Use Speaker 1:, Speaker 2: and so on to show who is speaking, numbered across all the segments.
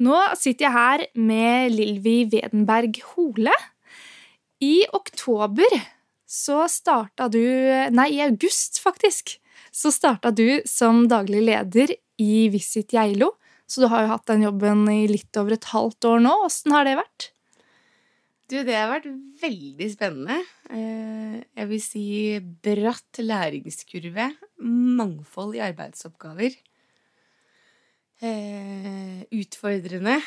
Speaker 1: Nå sitter jeg her med Lilvi Wedenberg Hole. I oktober så starta du Nei, i august, faktisk. Så starta du som daglig leder i Visit Geilo. Så du har jo hatt den jobben i litt over et halvt år nå. Åssen har det vært?
Speaker 2: Du, det har vært veldig spennende. Eh, jeg vil si bratt læringskurve. Mangfold i arbeidsoppgaver. Eh, utfordrende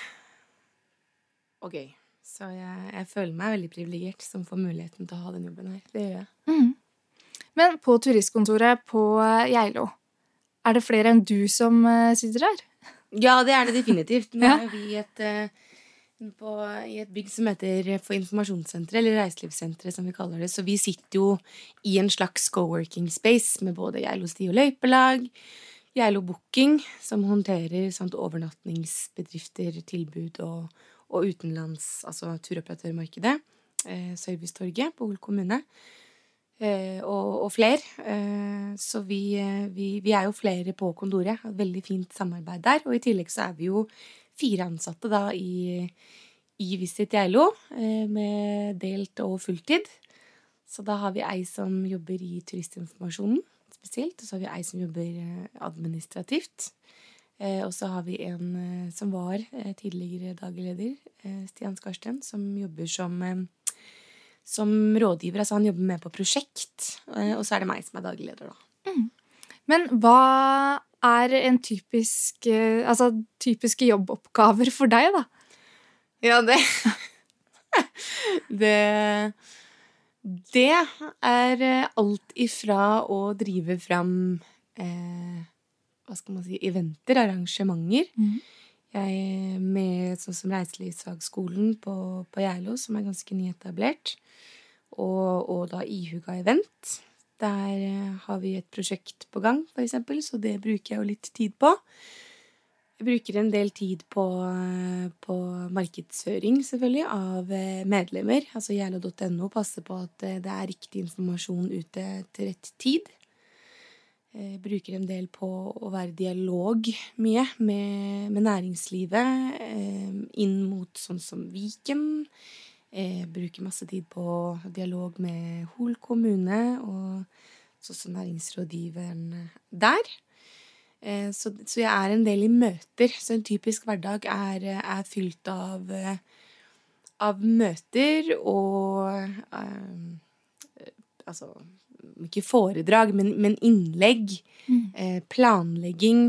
Speaker 2: og gøy. Så jeg, jeg føler meg veldig privilegert som får muligheten til å ha den jobben her. Det gjør jeg.
Speaker 1: Mm. Men på turistkontoret på Geilo, er det flere enn du som eh, sitter der?
Speaker 2: Ja, det er det definitivt. Nå er vi et på, i et bygg som heter for informasjonssenteret, eller reiselivssenteret, som vi kaller det. Så vi sitter jo i en slags co-working space med både Geilo sti og løypelag, Geilo Booking, som håndterer sant, overnattingsbedrifter, tilbud og, og utenlands, altså turoperatørmarkedet. Eh, Servicetorget på Hol kommune. Eh, og, og flere. Eh, så vi, eh, vi, vi, er jo flere på kontoret. Har et veldig fint samarbeid der. Og i tillegg så er vi jo fire ansatte da i, i Visit Geilo eh, med delt og fulltid. Så da har vi ei som jobber i turistinformasjonen spesielt, og så har vi ei som jobber eh, administrativt. Eh, og så har vi en som var tidligere daglig leder, Stian Skarsten, som jobber som, som rådgiver. Altså han jobber med på prosjekt. Og så er det meg som er daglig leder, da.
Speaker 1: Mm. Men hva er en typisk eh, Altså typiske jobboppgaver for deg, da?
Speaker 2: Ja, det Det Det er eh, alt ifra å drive fram eh, Hva skal man si Eventer, arrangementer. Mm. Jeg med sånn som Reiselivsfagskolen på, på Geilo, som er ganske nyetablert. Og, og da Ihuga Event, der eh, har vi et prosjekt på gang, for eksempel, så det bruker jeg jo litt tid på. Bruker en del tid på, eh, på markedsføring, selvfølgelig, av eh, medlemmer. Altså gjerlo.no passer på at det er riktig informasjon ute til rett tid. Jeg bruker en del på å være i dialog mye med, med næringslivet inn mot sånn som Viken jeg bruker masse tid på dialog med Hol kommune og sånn som næringsrådgiveren der. Eh, så, så, jeg er en del i møter. Så en typisk hverdag er, er fylt av, av møter og um, Altså ikke foredrag, men, men innlegg. Mm. Eh, planlegging.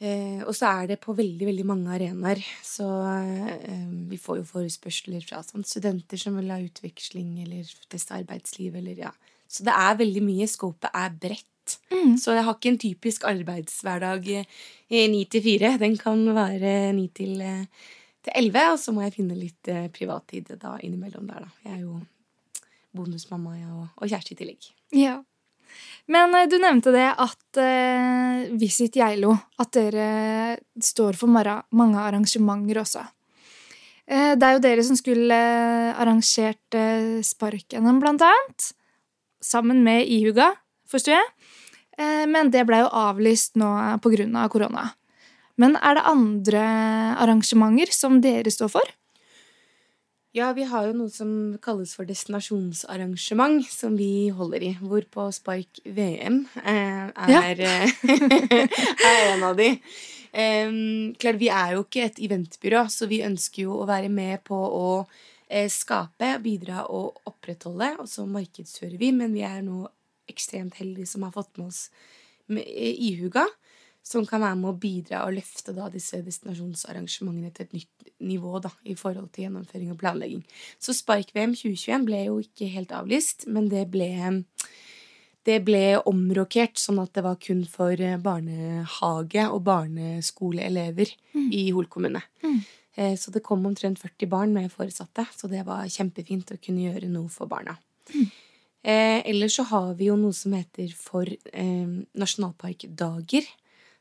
Speaker 2: Eh, og så er det på veldig veldig mange arenaer. Så eh, vi får jo forespørsler fra sånn, studenter som vil ha utveksling eller teste arbeidsliv. Eller, ja. Så det er veldig mye. Skopet er bredt. Mm. Så jeg har ikke en typisk arbeidshverdag i ni til fire. Den kan være ni til elleve, og så må jeg finne litt eh, privattid da innimellom der, da. Jeg er jo bonusmamma og, og kjæreste i tillegg.
Speaker 1: Ja. Men eh, du nevnte det at uh, Visit Geilo At dere står for mange arrangementer også. Uh, det er jo dere som skulle arrangert uh, Spark-NM, blant annet. Sammen med Ihuga, forstår jeg. Uh, men det ble jo avlyst nå på grunn av korona. Men er det andre arrangementer som dere står for?
Speaker 2: Ja, vi har jo noe som kalles for destinasjonsarrangement, som vi holder i. Hvorpå Spark VM eh, er, ja. er, en av de. Um, klart, vi er jo ikke et eventbyrå, så vi ønsker jo å være med på å eh, skape, bidra og opprettholde. Og så markedsfører vi, men vi er nå ekstremt heldige som har fått med oss eh, ihuga som kan være med å bidra og løfte da, disse destinasjonsarrangementene til et nytt nivå da, i forhold til gjennomføring og planlegging. Så Spark-VM 2021 ble jo ikke helt avlyst, men det ble, det ble omrokert sånn at det var kun for barnehage- og barneskoleelever mm. i Hol kommune. Mm. Eh, så det kom omtrent 40 barn med foresatte, så det var kjempefint å kunne gjøre noe for barna. Mm. Eh, ellers så har vi jo noe som heter for eh, nasjonalparkdager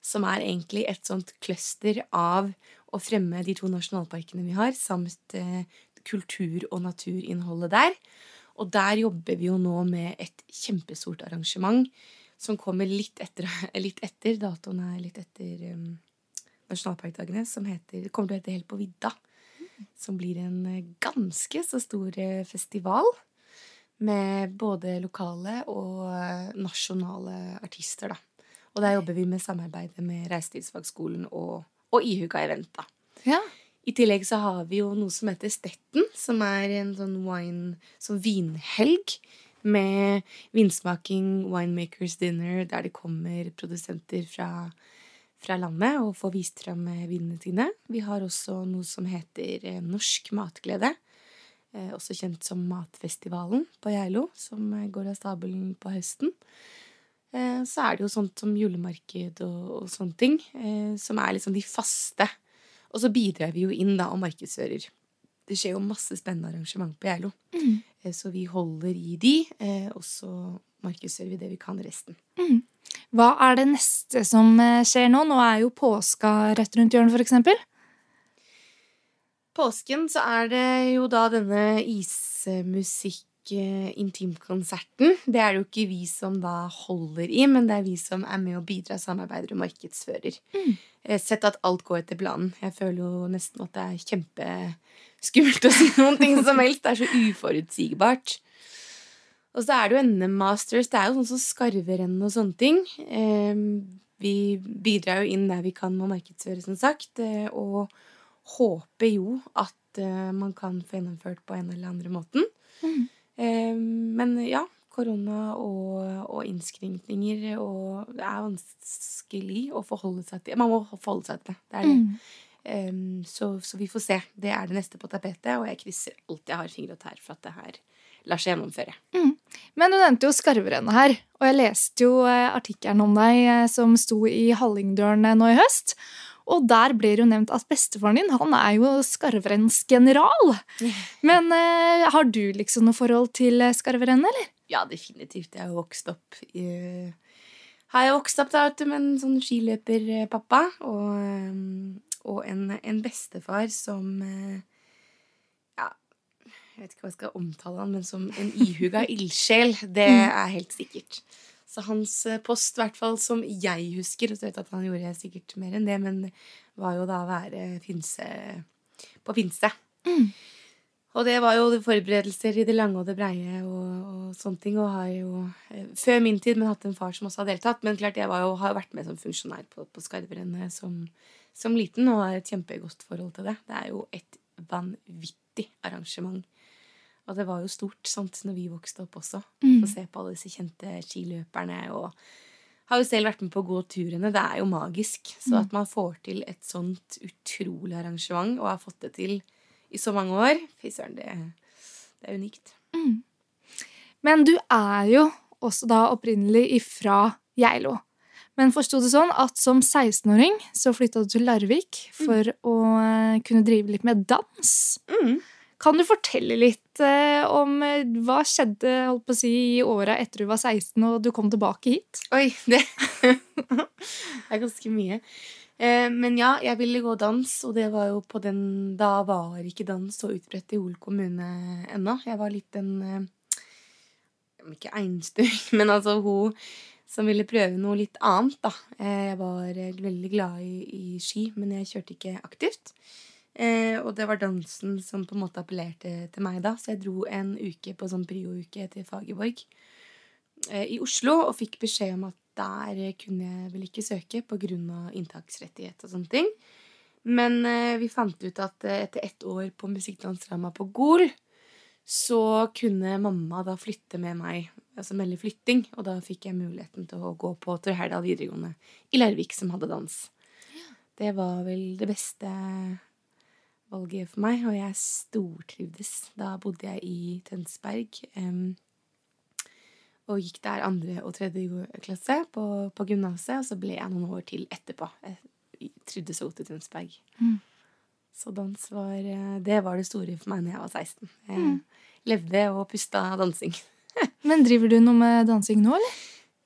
Speaker 2: som er egentlig et sånt cluster av å fremme de to nasjonalparkene vi har, samt eh, kultur- og naturinnholdet der. Og der jobber vi jo nå med et kjempestort arrangement som kommer litt etter. Litt etter datoen er litt etter um, nasjonalparkdagene, som heter, kommer til å hete Helt på vidda. Som blir en eh, ganske så stor eh, festival. Med både lokale og eh, nasjonale artister, da. Og der jobber vi med samarbeidet med Reiselivsfagskolen og, og Ihuga Event, da.
Speaker 1: Ja.
Speaker 2: I tillegg så har vi jo noe som heter Stetten, som er en sånn wine, sånn vinhelg. Med vinsmaking, winemakers dinner, der det kommer produsenter fra, fra landet og får vist frem eh, vinene sine. Vi har også noe som heter eh, Norsk matglede. Eh, også kjent som Matfestivalen på Geilo, som eh, går av stabelen på høsten. Eh, så er det jo sånt som julemarked og, og sånne ting, eh, som er liksom de faste. Og så bidrar vi jo inn da og markedsfører. Det skjer jo masse spennende arrangement på Geilo. Eh, Så vi holder i de, eh, og så markedsfører vi det vi kan resten.
Speaker 1: Hva er det neste som skjer nå? Nå er jo påska rett rundt hjørnet, eksempel.
Speaker 2: Påsken så er det jo da denne ismusikk eh, intimkonserten. Det er det jo ikke vi som da holder i, men det er vi som er med og bidrar, samarbeider og markedsfører. Eh, Sett at alt går etter planen. Jeg føler jo nesten at det er kjempeskummelt å si noen ting som helst. Det er så uforutsigbart. Og så er det jo NM Masters. Det er jo sånn som skarverenn og sånne ting. Eh, Vi bidrar jo inn der vi kan med å markedsføre, som sagt. eh, Og håper jo at uh, man kan få gjennomført på en eller andre måten. Eh, Men ja, korona og, og innskrenkninger og Det er vanskelig å forholde seg til. Man må forholde seg til det. det, det. Eh, så, så vi får se. Det er det neste på tapetet, og jeg krysser alt jeg har fingre og tær for at det her lar seg gjennomføre.
Speaker 1: Men du nevnte jo skarverennet her, og jeg leste jo eh, artikkelen om deg eh, som sto i Hallingdølen nå i høst. Og der ble det jo nevnt at bestefaren din han er jo skarverennsgeneral. Men eh, har du liksom noe forhold til eh, eller?
Speaker 2: Ja, definitivt. Jeg har jo vokst opp i Har jeg vokst opp da, vet du, med en sånn skiløperpappa og, eh, og en, en bestefar som eh, Ja, jeg vet ikke hva jeg skal omtale han, men som en ihuga ildsjel. Det er helt sikkert. Så hans eh, post, i hvert fall som jeg husker, og så vet jeg at han gjorde sikkert mer enn det, men var jo da å være finse på Finse. Og det var jo forberedelser i det lange og det breie og, og sånne ting. Og har jo eh, før min tid men hatt en far som også har deltatt. Men klart jeg var jo, har vært med som funksjonær på, på Skarverennet som, som liten og har et kjempegodt forhold til det. Det er jo et vanvittig arrangement. Og det var jo stort sant, når vi vokste opp også. Få se på alle disse kjente skiløperne. Og har jo selv vært med på å gå turene. Det er jo magisk. Så at man får til et sånt utrolig arrangement, og har fått det til i så mange år, fy søren, det, det er unikt.
Speaker 1: Men du er jo også da opprinnelig ifra Geilo. Men forsto det sånn at som 16-åring så flytta du til Larvik for å eh, kunne drive litt med dans. Kan du fortelle litt eh, om eh, hva skjedde holdt på å si, i åra etter du var 16 og du kom tilbake hit?
Speaker 2: Oi, det er ganske mye. Eh, men ja, jeg ville gå dans, og det var jo på den Da var ikke dans så utbredt i Hol kommune ennå. Jeg var litt en om Ikke einstøing, men altså hun som ville prøve noe litt annet, da. Jeg var veldig glad i, i ski, men jeg kjørte ikke aktivt. Eh, og det var dansen som på en måte appellerte til meg da, så jeg dro en uke på sånn prio-uke til Fagerborg eh, i Oslo og fikk beskjed om at der kunne jeg vel ikke søke pga. inntaksrettighet og sånne ting. Men eh, vi fant ut at eh, etter ett år på musikkdansdrama på Gol, så kunne mamma da flytte med meg, altså melde flytting. Og da fikk jeg muligheten til å gå på Torherdal videregående i Larvik, som hadde dans. Det var vel det beste valget for meg, og jeg stortrivdes. Da bodde jeg i Tønsberg. um, og gikk der andre og tredje klasse på, på gymnaset, og så ble jeg noen år til etterpå. Jeg trivdes så godt i Tønsberg. Så dans var eh, Det var det store for meg når jeg var 16. Jeg levde og pusta dansing.
Speaker 1: Men driver du noe med dansing nå, eller?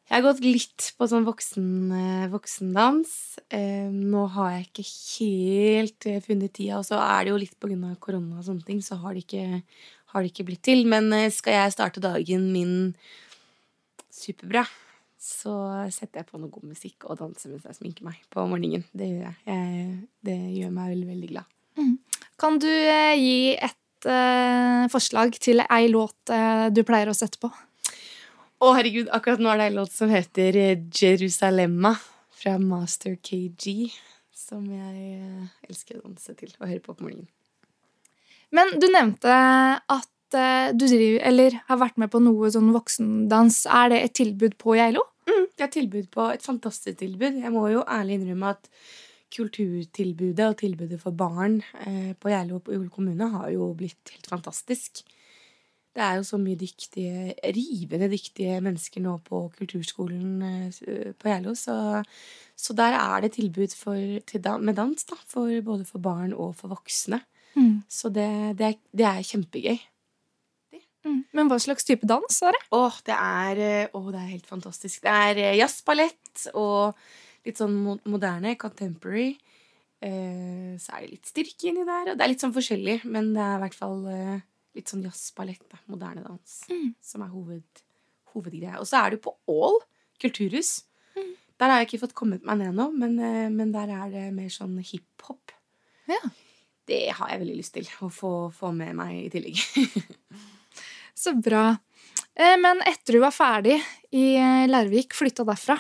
Speaker 2: Jeg har gått litt på sånn voksen, eh, voksendans. Eh, nå har jeg ikke helt eh, funnet tida, og så er det jo litt på grunn av korona og sånne ting, så har det ikke, har det ikke blitt til. Men skal jeg starte dagen min superbra, så setter jeg på noe god musikk og danser mens jeg sminker meg på morgenen. Det gjør jeg. jeg det gjør meg veldig, veldig glad.
Speaker 1: Kan du gi et uh, forslag til ei låt uh, du pleier å sette på?
Speaker 2: Å, herregud, akkurat nå er det en låt som heter eh, Jerusalemma fra Master KG. Som jeg eh, elsker å danse til og høre på på morgenen.
Speaker 1: Men du nevnte at eh, du driver, eller har vært med på noe sånn voksendans. Er det et tilbud på Geilo?
Speaker 2: Mm, det er tilbud på et fantastisk tilbud. Jeg må jo ærlig innrømme at kulturtilbudet og tilbudet for barn eh, på Geilo og på Jol kommune har jo blitt helt fantastisk. Det er jo så mye dyktige, rivende dyktige mennesker nå på kulturskolen eh, på Geilo, så, så der er det tilbud for, til med dans, da, for, både for barn og for voksne. Så det, det, er, det er kjempegøy.
Speaker 1: Mm. Men hva slags type dans er det?
Speaker 2: Åh, det er, eh, åh, det er helt fantastisk. Det er eh, jazzballett og litt sånn moderne, contemporary. Eh, så er det litt styrke inni der. Og det er litt sånn forskjellig, men det er i hvert fall litt sånn jazzballett. Moderne dans. Som er hoved, hovedgreia. Og så er det jo på Ål kulturhus. Der har jeg ikke fått kommet meg ned nå, men, eh, men der er det mer sånn hiphop.
Speaker 1: Ja.
Speaker 2: Det har jeg veldig lyst til å få, få med meg i tillegg.
Speaker 1: Så bra. Eh, Men etter du var ferdig i Lærvik, Larvik, flytta derfra,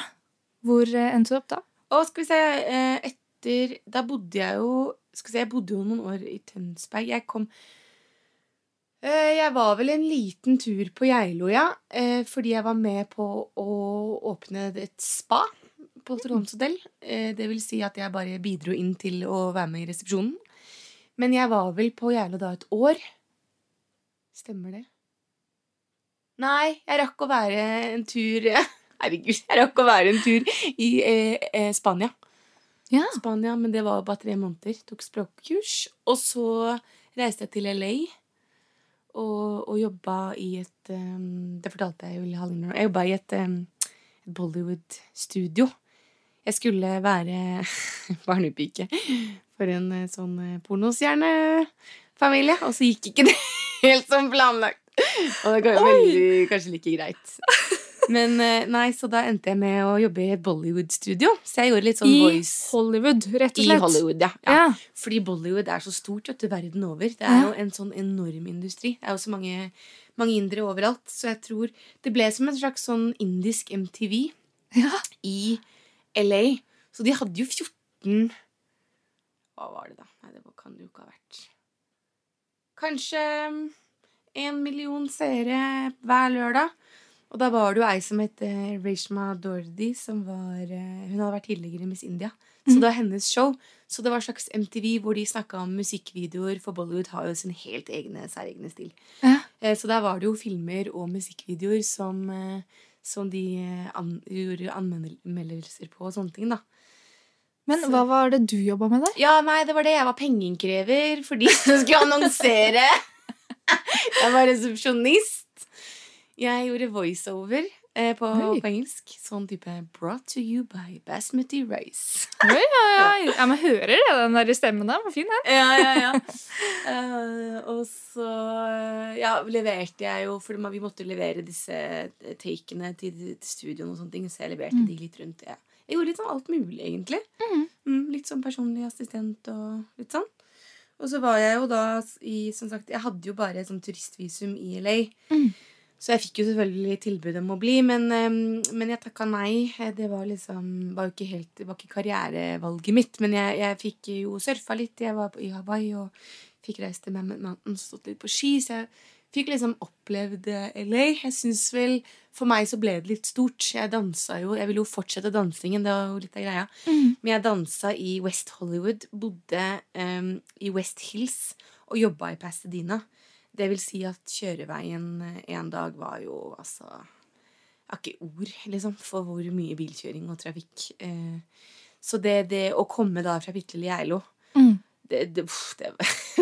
Speaker 1: hvor eh, endte du opp da?
Speaker 2: Og skal vi se eh, Etter Da bodde jeg jo Skal vi se, jeg bodde jo noen år i Tønsberg. Jeg kom eh, Jeg var vel en liten tur på Geilo, ja. eh, Fordi jeg var med på å åpne et spa på Trondheims hotell. Eh, Det vil si at jeg bare bidro inn til å være med i resepsjonen. Men jeg var vel på Geilo da et år. Stemmer det? Nei, jeg rakk å være en tur Herregud, jeg rakk å være en tur i eh, eh, Spania.
Speaker 1: Ja.
Speaker 2: Spania, Men det var bare tre måneder. Tok språkkurs. Og så reiste jeg til LA og, og jobba i et um, Det fortalte jeg jo Hallinger nå. Jeg jobba i et, um, et Bollywood-studio. Jeg skulle være barnepike for en eh, sånn eh, pornostjernefamilie, og så gikk ikke det helt som planlagt. Og det var veldig, kanskje like greit. Men eh, nei, så da endte jeg med å jobbe i Bollywood-studio. Så jeg gjorde litt sånn
Speaker 1: I
Speaker 2: voice
Speaker 1: Hollywood, rett og slett. i.
Speaker 2: Hollywood. Ja. ja.
Speaker 1: Ja.
Speaker 2: Fordi Bollywood er så stort vet du, verden over. Det er jo en sånn enorm industri. Det er jo så mange, mange indere overalt. Så jeg tror det ble som en slags sånn indisk MTV
Speaker 1: Ja.
Speaker 2: i LA. Så de hadde jo 14 Hva var det, da? Nei, det kan det jo ikke ha vært. Kanskje en million seere hver lørdag. Og da var det jo ei som het Rishma Reshma Dordi, som var eh, Hun hadde vært tidligere Miss India. Så det var hennes show. Så det var en slags MTV hvor de snakka om musikkvideoer, for Bollywood har jo sin helt egne, særegne stil.
Speaker 1: Ja.
Speaker 2: Eh, Så der var det jo filmer og musikkvideoer som, eh, som de eh, an gjorde anmeldelser på og sånne ting, da.
Speaker 1: Men
Speaker 2: Så-
Speaker 1: hva var det du jobba med der?
Speaker 2: Ja, nei, det var det. Jeg var pengeinnkrever for de som skulle annonsere. Jeg var resepsjonist. Jeg gjorde voiceover eh, på, på engelsk. Sånn type 'Brought to you by Basmati Rice'.
Speaker 1: Oi, ja, ja. ja, men hører det, den der stemmen der. Var fin, den.
Speaker 2: ja, ja, ja. Uh, og så ja, leverte jeg jo For vi måtte levere disse takene til, til studioen og sånne ting, så jeg leverte de litt rundt. Ja. jeg gjorde litt sånn alt mulig, egentlig. Mm, litt sånn personlig assistent og litt sånn. Og så var jeg jo da i Som sagt, jeg hadde jo bare sånn turistvisum i LA.
Speaker 1: Mm.
Speaker 2: Så jeg fikk jo selvfølgelig tilbud om å bli, men, men jeg takka nei. Det var liksom var jo ikke helt, det var ikke karrierevalget mitt. Men jeg, jeg fikk jo surfa litt. Jeg var i Hawaii og fikk reist til Mammoth Mountains og stått litt på ski. Så jeg fikk liksom opplevd eh, LA. Jeg synes vel For meg så ble det litt stort. Jeg dansa jo Jeg ville jo fortsette dansingen, det var jo litt av greia. Men jeg dansa i West Hollywood, bodde um, i West Hills og jobba i Pasadena. Det vil si at kjøreveien eh, en dag var jo altså Jeg har ikke ord, liksom, for hvor mye bilkjøring og trafikk. Eh, så det, det å komme da fra bitte lille Geilo
Speaker 1: Mm.
Speaker 2: det, det, det,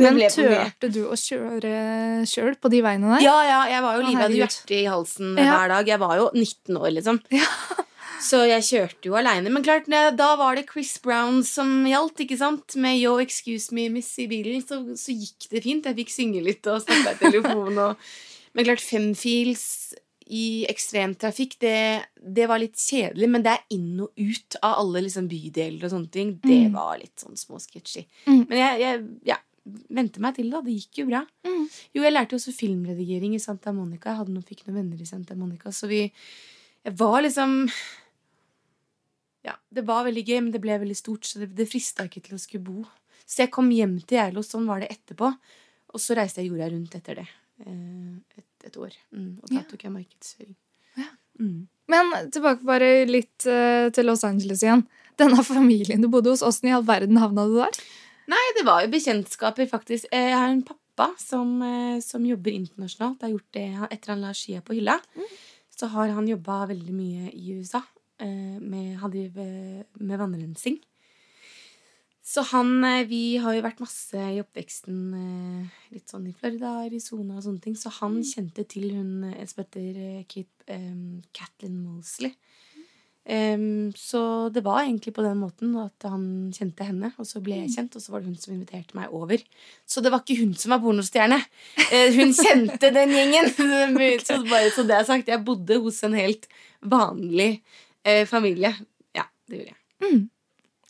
Speaker 1: Men
Speaker 2: ble for mye.
Speaker 1: turte du å kjøre sjøl på de veiene der?
Speaker 2: Ja, ja, jeg var jo livredd hjerte i halsen
Speaker 1: Ja.
Speaker 2: hver dag. Jeg var jo 19 år, liksom. Så jeg kjørte jo aleine. Men klart, da var det Chris Brown som gjaldt, ikke sant? Med Yo, excuse me, miss i bilen. Så, så gikk det fint. Jeg fikk synge litt og snakke i telefonen Og... Men klart, femfils i ekstremtrafikk, det, det var litt kjedelig, men det er inn og ut av alle liksom, bydeler og sånne ting. Det
Speaker 1: Mm.
Speaker 2: var litt sånn småsketsjy.
Speaker 1: Mm.
Speaker 2: Men jeg, jeg ja, vente meg til det, da. Det gikk jo bra.
Speaker 1: Mm.
Speaker 2: Jo, jeg lærte jo også filmredigering i Santa Monica. Jeg hadde noen, fikk noen venner i Santa Monica, så vi Jeg var liksom Ja, det var veldig gøy, men det ble veldig stort, så det, det frista ikke til å skulle bo. Så jeg kom hjem til Geilo, sånn var det etterpå. Og så reiste jeg jorda rundt etter det. eh, Et, et år. Mm, og da tok jeg markedsføring.
Speaker 1: Ja.
Speaker 2: Mm.
Speaker 1: Men tilbake bare litt uh, til Los Angeles igjen. Denne familien du bodde hos, åssen i all verden havna du der?
Speaker 2: Nei, det var jo bekjentskaper, faktisk. Eh, Jeg har en pappa som, som jobber internasjonalt. Har gjort det etter han la skia på hylla. Så har han jobba veldig mye i USA. Eh, Med, han driver med vannrensing. Så han eh, Vi har jo vært masse i oppveksten eh, litt sånn i Florida, Arizona og sånne ting. Så han kjente til hun som heter Kate, um, Kathleen Mosley. Um, så det var egentlig på den måten at han kjente henne, og så ble jeg kjent, og så var det hun som inviterte meg over. Så det var ikke hun som var pornostjerne. Uh, hun kjente den gjengen! så bare så det er sagt, jeg bodde hos en helt vanlig eh, familie. Ja, det gjorde jeg.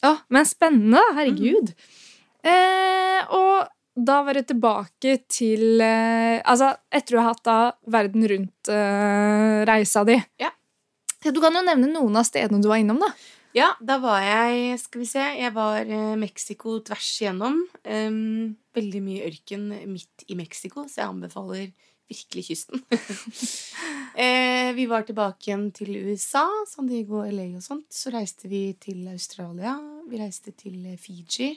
Speaker 1: Å, men spennende! Herregud. Eh, og da var det tilbake til eh, Altså, etter du har hatt da verden rundt-reisa di.
Speaker 2: Ja.
Speaker 1: Du kan jo nevne noen av stedene du var innom, da.
Speaker 2: Ja, da var jeg Skal vi se. Jeg var eh, Mexico tvers igjennom. Um, veldig mye ørken midt i Mexico, så jeg anbefaler virkelig kysten. eh, vi var tilbake igjen til USA, San Diego, LA og sånt. Så reiste vi til Australia. Vi reiste til eh, Fiji.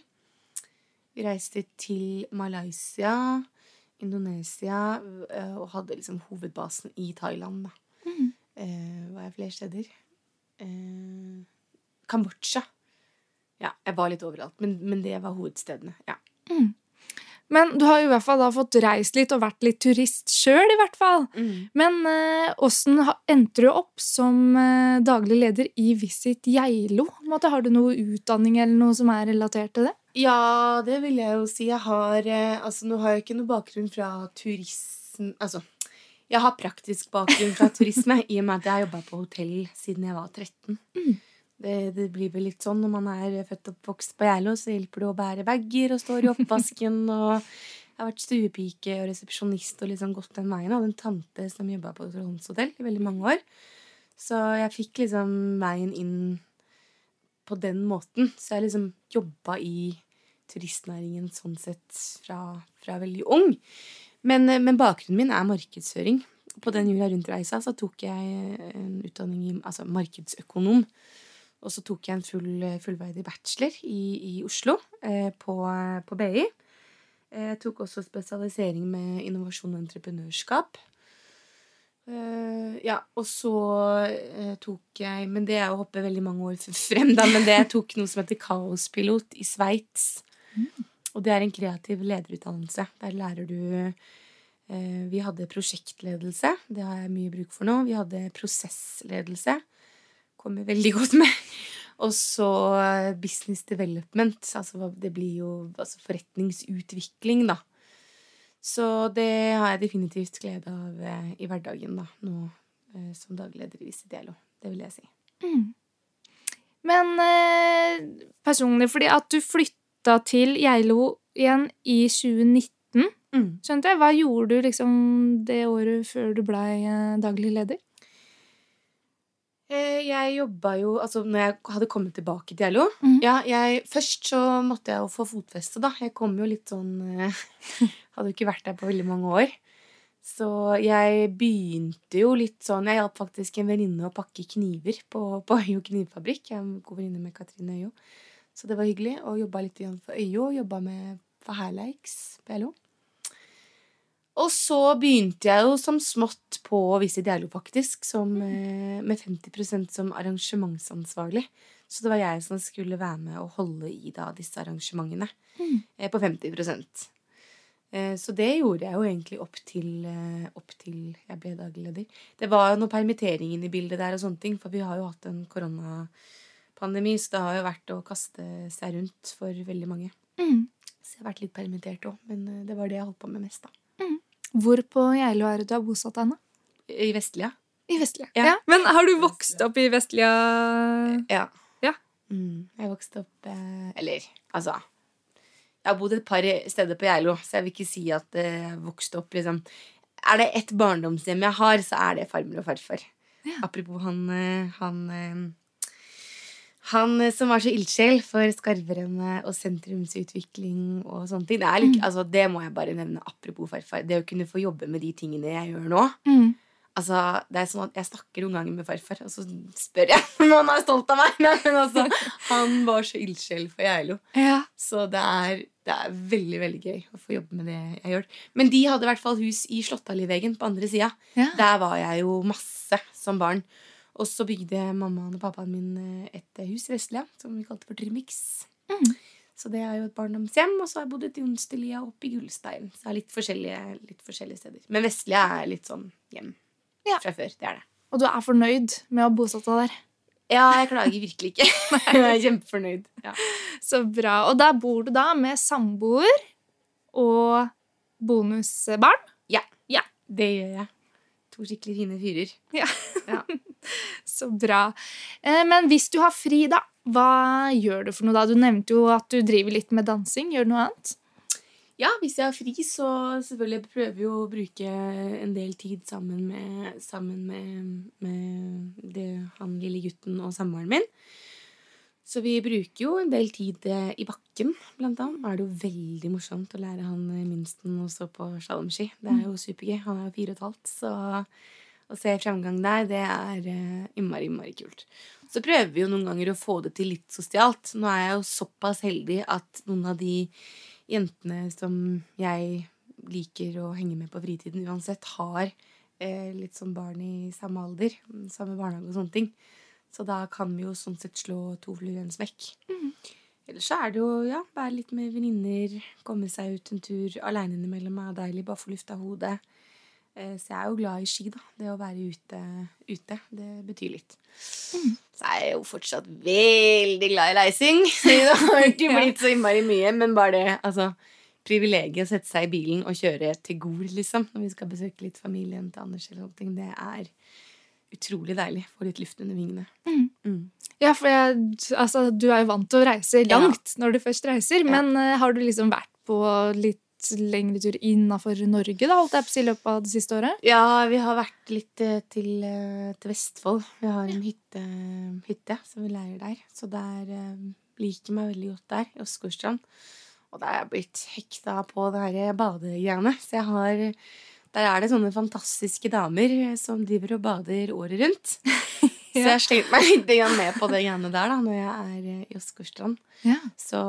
Speaker 2: Vi reiste til Malaysia, Indonesia eh, og hadde liksom hovedbasen i Thailand, da.
Speaker 1: Mm.
Speaker 2: Eh, var jeg flere steder? Eh, Kambodsja. Ja, jeg var litt overalt, men, men det var hovedstedene. Ja.
Speaker 1: Men du har i hvert fall da fått reist litt og vært litt turist sjøl, i hvert fall.
Speaker 2: Mm.
Speaker 1: Men eh, åssen ha- endte du opp som eh, daglig leder i Visit Geilo? Har du noe utdanning eller noe som er relatert til det?
Speaker 2: Ja, det vil jeg jo si. Jeg har eh, Altså, nå har jeg ikke noe bakgrunn fra turisme Altså, jeg har praktisk bakgrunn fra turisme i og med at jeg har jobba på hotell siden jeg var 13. Det, det blir vel litt sånn når man er født og oppvokst på Geilo, så hjelper det å bære bager og står i oppvasken og Jeg har vært stuepike og resepsjonist og liksom gått den veien. Jeg hadde en tante som jobba på et i veldig mange år. Så jeg fikk liksom veien inn på den måten. Så jeg liksom jobba i turistnæringen sånn sett fra, fra veldig ung. Men, eh, men bakgrunnen min er markedsføring. På den jula rundt-reisa så tok jeg en utdanning i altså markedsøkonom. Og så tok jeg en full, fullverdig bachelor i, i Oslo, eh, på, på BI. Eh, Jeg tok også spesialisering med innovasjon og entreprenørskap. Eh, ja, og så eh, tok jeg Men det er å hoppe veldig mange år frem, da. Men det jeg tok noe som heter kaospilot i Sveits. Og det er en kreativ lederutdannelse. Der lærer du eh, Vi hadde prosjektledelse. Det har jeg mye bruk for nå. Vi hadde prosessledelse. Kommer veldig godt med. Og så eh, business development. Altså det blir jo altså forretningsutvikling, da. Så det har jeg definitivt glede av eh, i hverdagen da, nå eh, som dagleder i Visit Dialo. Det vil jeg si.
Speaker 1: Men eh, personlig, fordi at du flytta til Geilo igjen i 2019,
Speaker 2: Mm.
Speaker 1: skjønte jeg. Hva gjorde du liksom det året før du blei daglig leder?
Speaker 2: Eh, Jeg jobba jo Altså, når jeg hadde kommet tilbake til LO
Speaker 1: mm.
Speaker 2: ja, jeg, Først så måtte jeg jo få fotfeste, da. Jeg kom jo litt sånn eh, Hadde jo ikke vært der på veldig mange år. Så jeg begynte jo litt sånn Jeg hjalp faktisk en venninne å pakke kniver på, på Øyo knivfabrikk. Jeg er en god venninne med Katrine Øyo. Så det var hyggelig. Og jobba litt for Øyo. Jobba med for Herleiks på LO. Og så begynte jeg jo som smått på Vise Dialog, faktisk. Som, eh, med 50% som arrangementsansvarlig. Så det var jeg som skulle være med og holde i da disse arrangementene. mm. På 50 Eh, Så det gjorde jeg jo egentlig opp til, eh, opp til jeg ble daglig leder. Det var jo noe permittering inne i bildet der, og sånne ting, for vi har jo hatt en koronapandemi, så det har jo vært å kaste seg rundt for veldig mange.
Speaker 1: Mm.
Speaker 2: Så jeg har vært litt permittert òg, men eh, det var det jeg holdt på med mest, da.
Speaker 1: Hvor på Geilo er det du har bosatt deg nå?
Speaker 2: I Vestlia.
Speaker 1: I Vestlia.
Speaker 2: Ja.
Speaker 1: Ja. Men har du vokst opp i Vestlia?
Speaker 2: Ja.
Speaker 1: Ja.
Speaker 2: Mm, jeg vokste opp eh, Eller, altså Jeg har bodd et par steder på Geilo, så jeg vil ikke si at eh, jeg vokste opp liksom Er det ett barndomshjem jeg har, så er det farmor og farfar.
Speaker 1: Ja.
Speaker 2: Apropos han eh, Han, han eh, som var så ildsjel for Skarverennet og sentrumsutvikling og sånne ting. Det, er litt, altså, det må jeg bare nevne apropos farfar. Det å kunne få jobbe med de tingene jeg gjør nå.
Speaker 1: Mm.
Speaker 2: Altså, det er sånn at Jeg snakker noen ganger med farfar, og så spør jeg om han er stolt av meg. Nei, men altså, Han var så ildsjel for Geilo.
Speaker 1: Ja.
Speaker 2: Så det er, det er veldig veldig gøy å få jobbe med det jeg gjør. Men de hadde i hvert fall hus i Slåttalivegen på andre sida.
Speaker 1: Ja.
Speaker 2: Der var jeg jo masse som barn. Og så bygde mammaen og pappaen min eh, et hus i Vestlia som vi kalte for Trimix.
Speaker 1: Mm.
Speaker 2: Så det er jo et barndomshjem. Og så har jeg bodd i Jonstelia og oppe i Gullstein. Så det er litt forskjellige, litt forskjellige steder. Men Vestlia er litt sånn hjem
Speaker 1: Ja.
Speaker 2: fra før. Det er det.
Speaker 1: Og du er fornøyd med å ha bosatt deg der?
Speaker 2: Ja, jeg klager virkelig ikke. jeg er kjempefornøyd. Ja.
Speaker 1: Så bra. Og der bor du da med samboer og bonusbarn?
Speaker 2: Ja, Det gjør jeg. To skikkelig fine fyrer.
Speaker 1: Ja. Så bra. Eh, Men hvis du har fri, da, hva gjør du for noe da? Du nevnte jo at du driver litt med dansing. Gjør du noe annet?
Speaker 2: Ja, hvis jeg har fri, så selvfølgelig prøver vi å bruke en del tid sammen med, sammen med, med det, han lille gutten og samboeren min. Så vi bruker jo en del tid eh, i bakken, blant annet. Da er det jo veldig morsomt å lære han minsten å stå på slalåmski. Det er jo supergøy. Han er jo fire og et halvt, så å se fremgang der, det er eh, innmari, innmari kult. Så prøver vi jo noen ganger å få det til litt sosialt. Nå er jeg jo såpass heldig at noen av de jentene som jeg liker å henge med på fritiden uansett, har eh, litt sånn barn i samme alder, samme barnehage og sånne ting. Så da kan vi jo sånn sett slå to fluer i en smekk. Ellers så er det jo ja, være litt med venninner, komme seg ut en tur aleine innimellom er deilig, bare få lufta hodet. Eh, Så jeg er jo glad i ski, da. Det å være ute, ute det betyr litt. Så er jeg jo fortsatt veldig glad i reising. Så det har ikke blitt så innmari mye, men bare det, altså Privilegiet å sette seg i bilen og kjøre til Gol, liksom, når vi skal besøke litt familien til Anders eller noe, det er utrolig deilig. Få litt luft under vingene.
Speaker 1: Mm.
Speaker 2: Mm.
Speaker 1: Ja, for jeg, altså, du er jo vant til å reise langt når du først reiser,
Speaker 2: Ja.
Speaker 1: men eh, har du liksom vært på litt lengre tur innafor Norge, da, holdt jeg på i løpet av det siste året?
Speaker 2: Ja, vi har vært litt eh, til, eh, til Vestfold. Vi har en hytte, hytte som vi leier der. Så der eh, liker meg veldig godt der, i Åsgårdstrand. Og der er jeg blitt hekta på det her badegreiene. Så jeg har Der er det sånne fantastiske damer som driver og bader året rundt. Så jeg slengt meg litt med på det greiene der da, når jeg er eh, i Åsgårdstrand.
Speaker 1: Ja.
Speaker 2: Så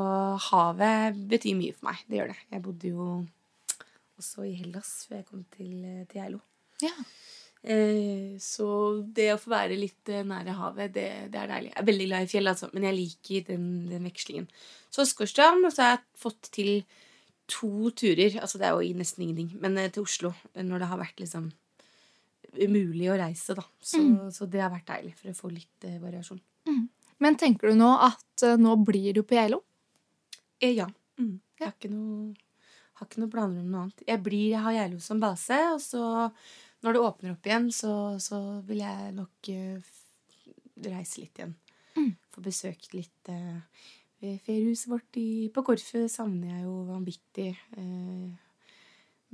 Speaker 2: havet betyr mye for meg. Det gjør det. Jeg bodde jo også i Hellas før jeg kom til, eh, til Geilo.
Speaker 1: Ja.
Speaker 2: Eh, så det å få være litt eh, nære havet, det, det er deilig. Jeg er veldig glad i fjell, altså, men jeg liker den, den vekslingen. Så Åsgårdstrand, og så har jeg fått til to turer. Altså det er jo i nesten ingenting, men til Oslo. Når det har vært liksom umulig å reise, da. Så, så det har vært deilig for å få litt eh, variasjon.
Speaker 1: Men tenker du nå at eh, nå blir du på Geilo?
Speaker 2: Eh, ja. Mm. Jeg har ikke, noe, har ikke noe planer om noe annet. Jeg, blir, jeg har Geilo som base, og så når det åpner opp igjen, så, så vil jeg nok eh, reise litt igjen.
Speaker 1: Mm.
Speaker 2: Få besøkt litt uh, feriehuset vårt i, på Korfu savner jeg jo vanvittig. eh,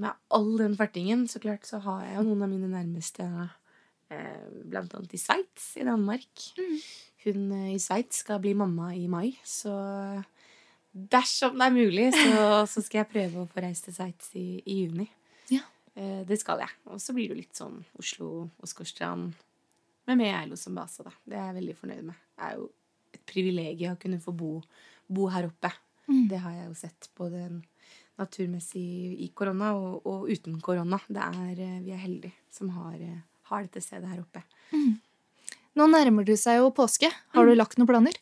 Speaker 2: med all den fartingen, så klart, så har jeg jo noen av mine nærmeste eh, blant annet i Sveits, i Danmark.
Speaker 1: Mm.
Speaker 2: Hun eh, i Sveits skal bli mamma i mai, så dersom det er mulig, så, så skal jeg prøve å få reist til Sveits i, i juni.
Speaker 1: Ja.
Speaker 2: Eh, det skal jeg. Og så blir det jo litt sånn Oslo, Åsgårdstrand, men med Eilo som base, da. Det er jeg veldig fornøyd med. Det er jo et privilegium å kunne få bo, bo her oppe.
Speaker 1: Mm.
Speaker 2: Det har jeg jo sett både naturmessig i korona og, og uten korona. Det er, eh, vi er heldige som har, eh, har dette stedet her oppe.
Speaker 1: Nå nærmer det seg jo påske. Har du lagt noen planer?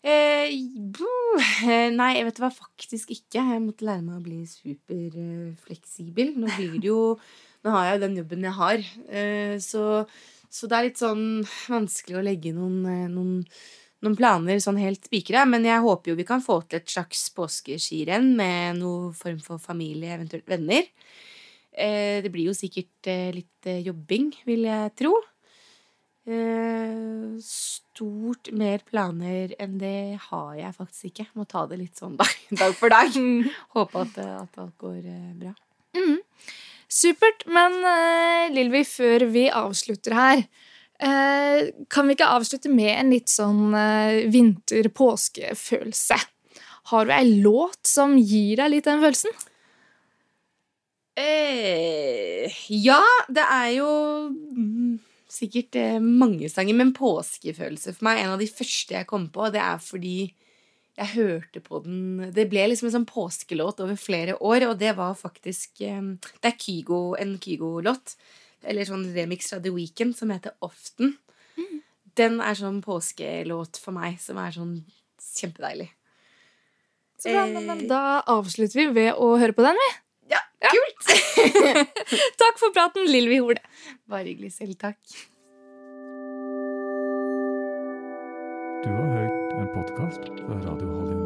Speaker 2: Eh, eh, nei, jeg vet hva, faktisk ikke. Jeg måtte lære meg å bli superfleksibel. Nå blir det jo Nå har jeg jo den jobben jeg har. Eh, så, så det er litt sånn vanskelig å legge noen, noen, noen planer sånn helt spikra. Men jeg håper jo vi kan få til et slags påskeskirenn med noen form for familie, eventuelt venner. Eh, det blir jo sikkert eh, litt eh, jobbing, vil jeg tro. Eh, stort mer planer enn det har jeg faktisk ikke. Må ta det litt sånn dag, dag for dag. Håpe at, at alt går bra.
Speaker 1: Supert. Men Lilvi, før vi avslutter her, kan vi ikke avslutte med en litt sånn vinter-påske-følelse? Har du ei låt som gir deg litt den følelsen?
Speaker 2: Eh, ja, det er jo mm, sikkert eh, mange sanger, men påskefølelse for meg. En av de første jeg kom på, det er fordi jeg hørte på den Det ble liksom en sånn påskelåt over flere år, og det var faktisk eh, Det er Kygo, en Kygo-låt, eller sånn remix fra The Weekend, som heter Often. Den er sånn påskelåt for meg, som er sånn kjempedeilig.
Speaker 1: Så bra,
Speaker 2: Eh.
Speaker 1: men Da avslutter vi ved å høre på den, vi.
Speaker 2: Ja, kult!
Speaker 1: Takk for praten, Lilvi Hole.
Speaker 2: Bare hyggelig. Selv takk.
Speaker 3: Du har hørt en podkast fra Radio Hallingdal.